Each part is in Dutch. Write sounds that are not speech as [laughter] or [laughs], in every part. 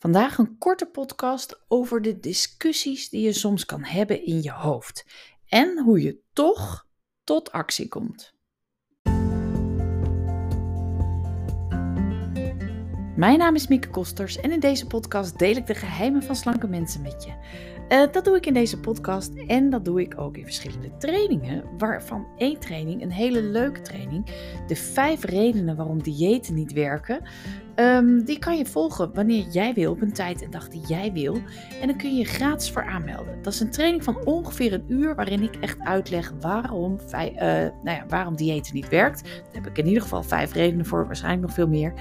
Vandaag een korte podcast over de discussies die je soms kan hebben in je hoofd en hoe je toch tot actie komt. Mijn naam is Mieke Kosters en in deze podcast deel ik de geheimen van slanke mensen met je. Uh, dat doe ik in deze podcast en dat doe ik ook in verschillende trainingen, waarvan één training, een hele leuke training, de vijf redenen waarom diëten niet werken, um, die kan je volgen wanneer jij wil, op een tijd en dag die jij wil. En dan kun je je gratis voor aanmelden. Dat is een training van ongeveer een uur waarin ik echt uitleg waarom, uh, nou ja, waarom diëten niet werkt. Daar heb ik in ieder geval vijf redenen voor, waarschijnlijk nog veel meer.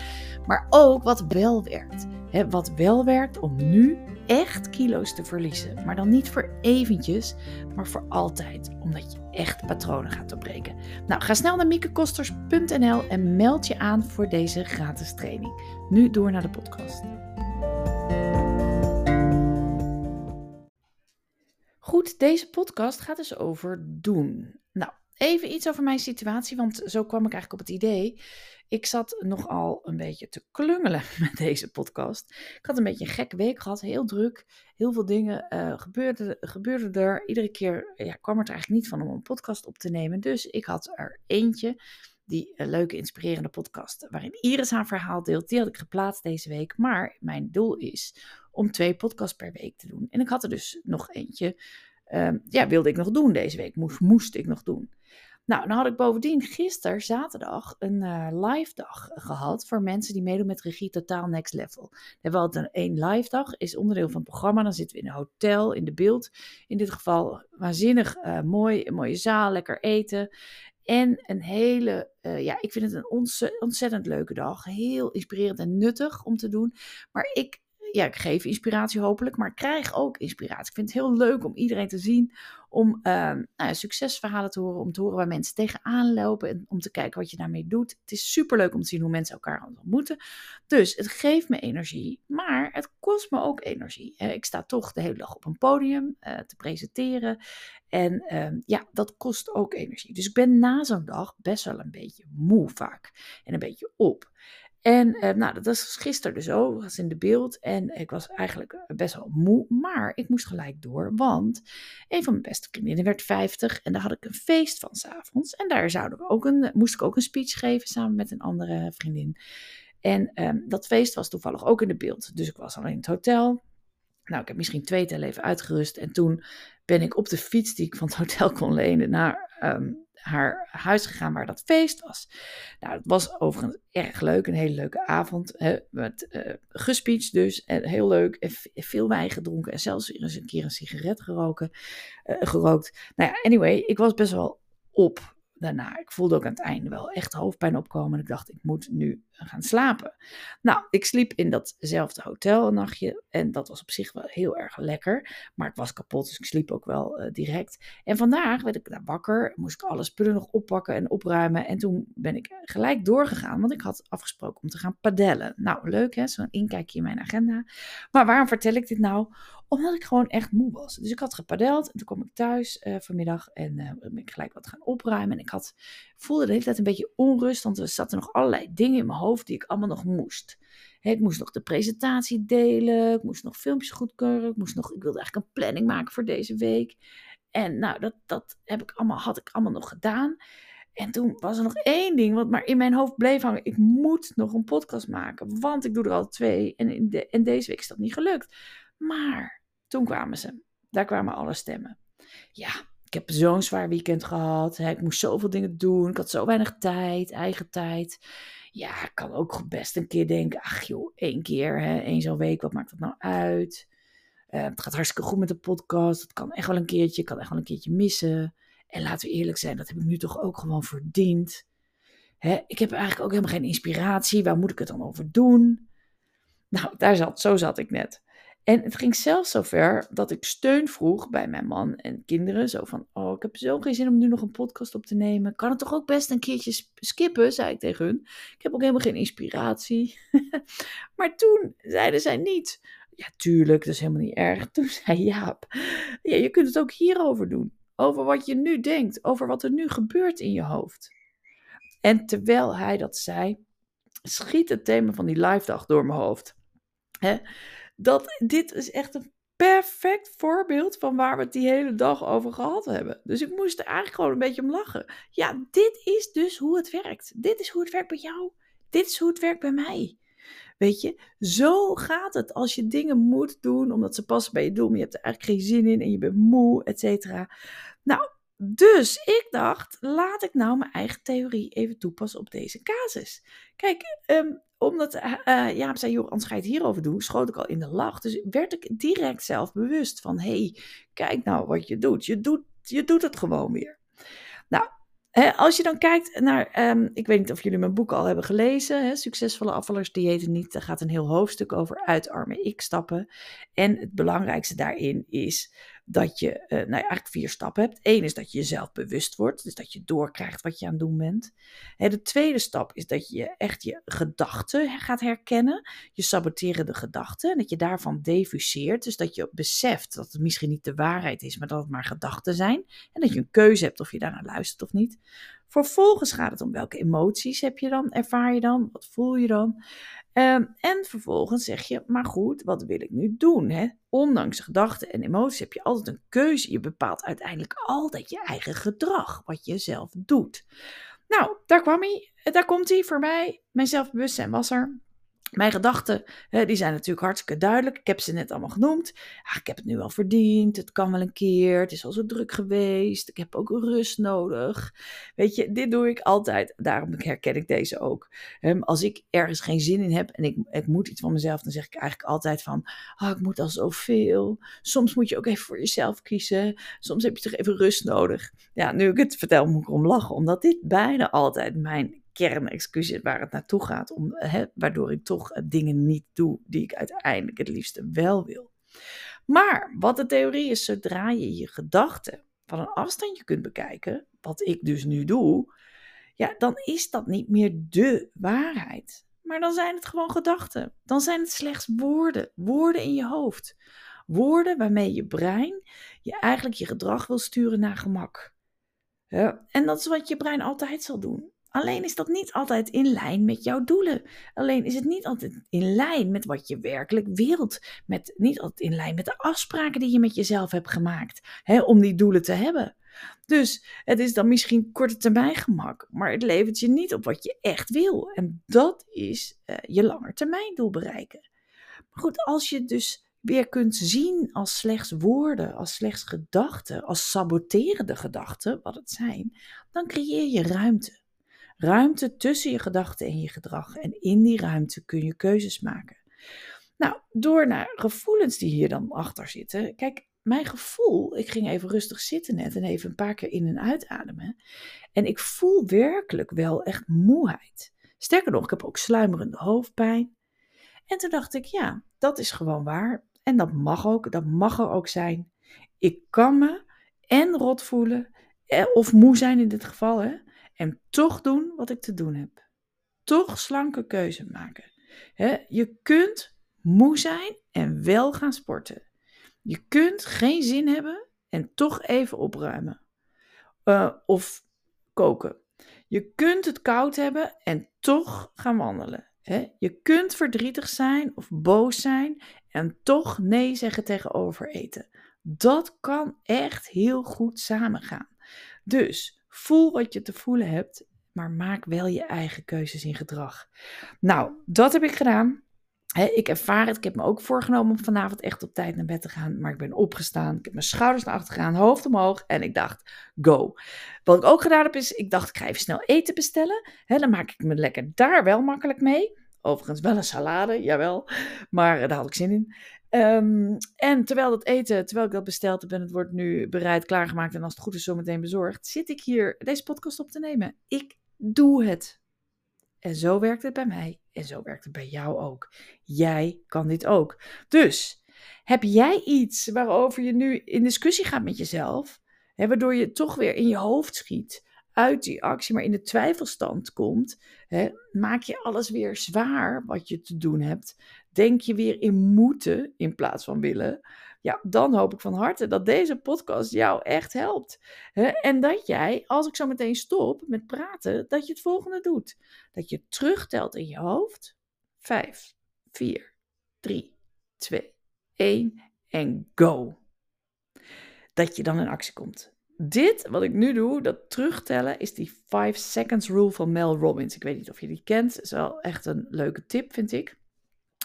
Maar ook wat wel werkt. Wat wel werkt om nu echt kilo's te verliezen. Maar dan niet voor eventjes, maar voor altijd. Omdat je echt patronen gaat doorbreken. Nou, ga snel naar miekekosters.nl en meld je aan voor deze gratis training. Nu door naar de podcast. Goed, deze podcast gaat dus over doen. Nou, even iets over mijn situatie, want zo kwam ik eigenlijk op het idee. Ik zat nogal een beetje te klungelen [laughs] met deze podcast. Ik had een beetje een gekke week gehad, heel druk. Heel veel dingen gebeurden, gebeurde er. Iedere keer ja, kwam het er eigenlijk niet van om een podcast op te nemen. Dus ik had er eentje, die uh, leuke, inspirerende podcast, waarin Iris haar verhaal deelt. Die had ik geplaatst deze week. Maar mijn doel is om twee podcasts per week te doen. En ik had er dus nog eentje, uh, ja, wilde ik nog doen deze week. Moest, moest ik nog doen. Nou, dan had ik bovendien gisteren, zaterdag, een uh, live dag gehad voor mensen die meedoen met Regie Totaal Next Level. We hebben altijd een live dag, is onderdeel van het programma. Dan zitten we in een hotel, in de beeld. In dit geval waanzinnig uh, mooi, een mooie zaal, lekker eten. En een hele, uh, ja, ik vind het een ontzettend leuke dag. Heel inspirerend en nuttig om te doen. Maar ik ja, ik geef inspiratie hopelijk, maar ik krijg ook inspiratie. Ik vind het heel leuk om iedereen te zien, om uh, nou ja, succesverhalen te horen, om te horen waar mensen tegenaan lopen en om te kijken wat je daarmee doet. Het is super leuk om te zien hoe mensen elkaar ontmoeten. Dus het geeft me energie, maar het kost me ook energie. Ik sta toch de hele dag op een podium uh, te presenteren en uh, ja, dat kost ook energie. Dus ik ben na zo'n dag best wel een beetje moe vaak en een beetje op. En uh, nou, dat was gisteren dus ook, was in de beeld en ik was eigenlijk eh, best wel moe, maar ik moest gelijk door, want een van mijn beste vriendinnen werd 50 en daar had ik een feest van s'avonds. En daar zouden we ook een, moest ik ook een speech geven samen met een andere vriendin. En um, dat feest was toevallig ook in de beeld, dus ik was al in het hotel. Nou, ik heb misschien twee tellen even uitgerust en toen ben ik op de fiets die ik van het hotel kon lenen naar um, haar huis gegaan waar dat feest was. Nou, het was overigens erg leuk, een hele leuke avond. Hè, met uh, dus, en heel leuk. En veel wijn gedronken en zelfs eens een keer een sigaret geroken, uh, gerookt. Nou ja, anyway, ik was best wel op daarna. Ik voelde ook aan het einde wel echt hoofdpijn opkomen. En ik dacht, ik moet nu gaan slapen. Nou, ik sliep in datzelfde hotel een nachtje. En dat was op zich wel heel erg lekker. Maar ik was kapot, dus ik sliep ook wel uh, direct. En vandaag werd ik daar wakker. Moest ik alle spullen nog oppakken en opruimen. En toen ben ik gelijk doorgegaan. Want ik had afgesproken om te gaan padellen. Nou, leuk hè, zo'n inkijkje in mijn agenda. Maar waarom vertel ik dit nou? Omdat ik gewoon echt moe was. Dus ik had gepadeld en toen kwam ik thuis uh, vanmiddag en uh, ben ik gelijk wat gaan opruimen. En ik had, voelde de hele tijd een beetje onrust, want er zaten nog allerlei dingen in mijn hoofd die ik allemaal nog moest. Ik moest nog de presentatie delen, ik moest nog filmpjes goedkeuren, ik, moest nog, ik wilde eigenlijk een planning maken voor deze week. En nou, dat, dat heb ik allemaal, had ik allemaal nog gedaan. En toen was er nog één ding wat maar in mijn hoofd bleef hangen. Ik moet nog een podcast maken, want ik doe er al twee. En, in de, en deze week is dat niet gelukt. Maar toen kwamen ze. Daar kwamen alle stemmen. Ja, ik heb zo'n zwaar weekend gehad. Ik moest zoveel dingen doen. Ik had zo weinig tijd, eigen tijd. Ja, ik kan ook best een keer denken: ach joh, één keer, hè, één zo'n week, wat maakt dat nou uit? Uh, het gaat hartstikke goed met de podcast. Het kan echt wel een keertje, kan echt wel een keertje missen. En laten we eerlijk zijn, dat heb ik nu toch ook gewoon verdiend. Hè, ik heb eigenlijk ook helemaal geen inspiratie. Waar moet ik het dan over doen? Nou, daar zat, zo zat ik net. En het ging zelfs zover dat ik steun vroeg bij mijn man en kinderen. Zo van, oh, ik heb zo geen zin om nu nog een podcast op te nemen. Kan het toch ook best een keertje skippen, zei ik tegen hun. Ik heb ook helemaal geen inspiratie. [laughs] maar toen zeiden zij niet. Ja, tuurlijk, dat is helemaal niet erg. [laughs] Toen zei Jaap, ja, je kunt het ook hierover doen. Over wat je nu denkt, over wat er nu gebeurt in je hoofd. En terwijl hij dat zei, schiet het thema van die live dag door mijn hoofd. Hè, dat dit is echt een perfect voorbeeld van waar we het die hele dag over gehad hebben. Dus ik moest er eigenlijk gewoon een beetje om lachen. Ja, dit is dus hoe het werkt. Dit is hoe het werkt bij jou. Dit is hoe het werkt bij mij. Weet je, zo gaat het als je dingen moet doen omdat ze passen bij je doel, maar je hebt er eigenlijk geen zin in en je bent moe, et cetera. Nou, dus ik dacht, laat ik nou mijn eigen theorie even toepassen op deze casus. Kijk, um, omdat uh, uh, Jaap zei, joh, anders je hierover doen, schoot ik al in de lach. Dus werd ik direct zelf bewust van, hé, hey, kijk nou wat je doet. Je, doet. je doet het gewoon weer. Nou, als je dan kijkt naar, um, ik weet niet of jullie mijn boek al hebben gelezen, hè, Succesvolle afvallers diëten niet. Daar gaat een heel hoofdstuk over utarmen ik stappen. En het belangrijkste daarin is dat je uh, nou eigenlijk vier stappen hebt. Eén is dat je jezelf bewust wordt, dus dat je doorkrijgt wat je aan het doen bent. De tweede stap is dat je echt je gedachten gaat herkennen. Je saboterende gedachten. En dat je daarvan defuseert. Dus dat je beseft dat het misschien niet de waarheid is, maar dat het maar gedachten zijn. En dat je een keuze hebt of je daarnaar luistert of niet. Vervolgens gaat het om welke emoties heb je dan, ervaar je dan, wat voel je dan. Um, en vervolgens zeg je, maar goed, wat wil ik nu doen? Hè? Ondanks gedachten en emoties heb je altijd een keuze. Je bepaalt uiteindelijk altijd je eigen gedrag, wat je zelf doet. Nou, daar kwam hij. Daar komt hij voor mij. Mijn zelfbewustzijn was er. Mijn gedachten, die zijn natuurlijk hartstikke duidelijk. Ik heb ze net allemaal genoemd. Ik heb het nu al verdiend. Het kan wel een keer. Het is al zo druk geweest. Ik heb ook rust nodig. Weet je, dit doe ik altijd. Daarom herken ik deze ook. als ik ergens geen zin in heb en ik, ik moet iets van mezelf, dan zeg ik eigenlijk altijd van, oh, ik moet al zoveel. Soms moet je ook even voor jezelf kiezen. Soms heb je toch even rust nodig. Ja, nu ik het vertel, moet ik om lachen, omdat dit bijna altijd mijn kernexcuus waar het naartoe gaat, om, hè, waardoor ik toch eh, dingen niet doe die ik uiteindelijk het liefste wel wil. Maar wat de theorie is, zodra je je gedachten van een afstandje kunt bekijken, wat ik dus nu doe, ja, dan is dat niet meer de waarheid. Maar dan zijn het gewoon gedachten. Dan zijn het slechts woorden. Woorden in je hoofd. Woorden waarmee je brein je eigenlijk je gedrag wil sturen naar gemak. En dat is wat je brein altijd zal doen. Alleen is dat niet altijd in lijn met jouw doelen. Alleen is het niet altijd in lijn met wat je werkelijk wilt. Met, niet altijd in lijn met de afspraken die je met jezelf hebt gemaakt hè, om die doelen te hebben. Dus het is dan misschien korte termijn gemak, maar het levert je niet op wat je echt wil. En dat is uh, je langetermijndoel bereiken. Maar goed, als je dus weer kunt zien als slechts woorden, als slechts gedachten, als saboterende gedachten, wat het zijn, dan creëer je ruimte. Ruimte tussen je gedachten en je gedrag. En in die ruimte kun je keuzes maken. Nou, door naar gevoelens die hier dan achter zitten. Kijk, mijn gevoel, ik ging even rustig zitten net en even een paar keer in en uitademen. En ik voel werkelijk wel echt moeheid. Sterker nog, ik heb ook sluimerende hoofdpijn. En toen dacht ik, ja, dat is gewoon waar. En dat mag ook, dat mag er ook zijn. Ik kan me en rot voelen, eh, of moe zijn in dit geval, hè, en toch doen wat ik te doen heb. Toch slanke keuze maken. je kunt moe zijn en wel gaan sporten. Je kunt geen zin hebben en toch even opruimen. Uh, of koken. Je kunt het koud hebben en toch gaan wandelen. Je kunt verdrietig zijn of boos zijn en toch nee zeggen tegen overeten. Dat kan echt heel goed samengaan. Dus Voel wat je te voelen hebt, maar maak wel je eigen keuzes in gedrag. Nou, dat heb ik gedaan. ik ervaar het. Ik heb me ook voorgenomen om vanavond echt op tijd naar bed te gaan. Maar ik ben opgestaan. Ik heb mijn schouders naar achter gegaan, hoofd omhoog. En ik dacht, go. Wat ik ook gedaan heb, is ik dacht, ik ga even snel eten bestellen. dan maak ik me lekker daar wel makkelijk mee. Overigens wel een salade, jawel. Maar daar had ik zin in. Um, en terwijl dat eten, terwijl ik dat besteld heb en het wordt nu bereid, klaargemaakt en als het goed is zometeen bezorgd, zit ik hier deze podcast op te nemen. Ik doe het. En zo werkt het bij mij en zo werkt het bij jou ook. Jij kan dit ook. Dus heb jij iets waarover je nu in discussie gaat met jezelf, hè, waardoor je toch weer in je hoofd schiet? uit die actie, maar in de twijfelstand komt, hè, maak je alles weer zwaar wat je te doen hebt. Denk je weer in moeten in plaats van willen. Ja, dan hoop ik van harte dat deze podcast jou echt helpt. En dat jij, als ik zo meteen stop met praten, dat je het volgende doet. Dat je terugtelt in je hoofd. 5, 4, 3, 2, 1 en go. Dat je dan in actie komt. Dit, wat ik nu doe, dat terugtellen, is die 5 seconds rule van Mel Robbins. Ik weet niet of je die kent. Het is wel echt een leuke tip, vind ik.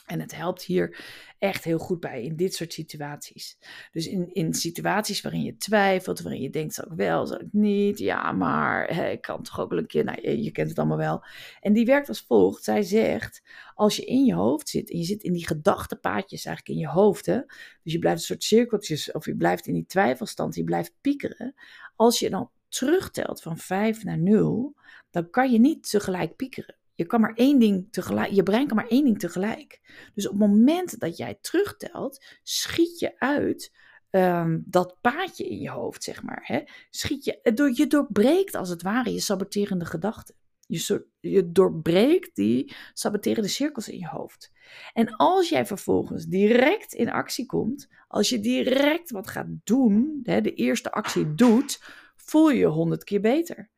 En het helpt hier echt heel goed bij in dit soort situaties. Dus in, in situaties waarin je twijfelt, waarin je denkt, zal ik wel, zal ik niet? Ja, maar ik kan toch ook wel een keer, nou, je, je, kent het allemaal wel. En die werkt als volgt. Zij zegt, als je in je hoofd zit en je zit in die gedachtepaadjes eigenlijk in je hoofd, hè, dus je blijft een soort cirkeltjes, of je blijft in die twijfelstand, je blijft piekeren. Als je dan terugtelt van 5 naar 0, dan kan je niet tegelijk piekeren. Je kan maar één ding tegelijk, je brein kan maar één ding tegelijk. Dus op het moment dat jij terugtelt, schiet je uit um, dat paadje in je hoofd, zeg maar. Hè? Schiet je, door, je doorbreekt als het ware je saboterende gedachten. Je, je doorbreekt die saboterende cirkels in je hoofd. En als jij vervolgens direct in actie komt, als je direct wat gaat doen, hè, de eerste actie doet, voel je je honderd keer beter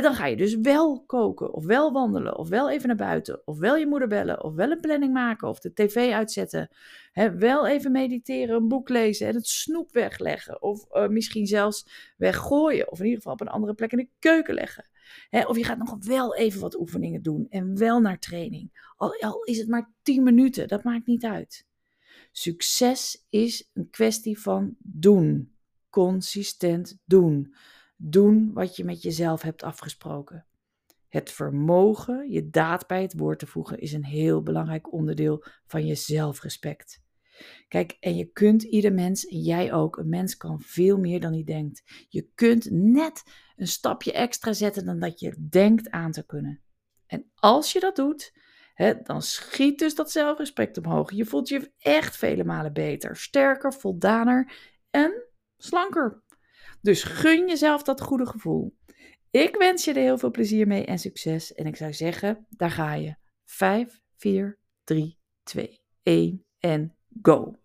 dan ga je dus wel koken, of wel wandelen, of wel even naar buiten, of wel je moeder bellen, of wel een planning maken, of de tv uitzetten. wel even mediteren, een boek lezen en het snoep wegleggen, of uh, misschien zelfs weggooien, of in ieder geval op een andere plek in de keuken leggen. of je gaat nog wel even wat oefeningen doen en wel naar training. Al, al is het maar 10 minuten, dat maakt niet uit. Succes is een kwestie van doen. Consistent doen doen wat je met jezelf hebt afgesproken. Het vermogen je daad bij het woord te voegen is een heel belangrijk onderdeel van je zelfrespect. Kijk, en je kunt ieder mens, en jij ook, een mens kan veel meer dan hij denkt. Je kunt net een stapje extra zetten dan dat je denkt aan te kunnen. En als je dat doet, hè, dan schiet dus dat zelfrespect omhoog. Je voelt je echt vele malen beter, sterker, voldaner en slanker. Dus gun jezelf dat goede gevoel. Ik wens je er heel veel plezier mee en succes. En ik zou zeggen, daar ga je. 5, 4, 3, 2, 1 en go.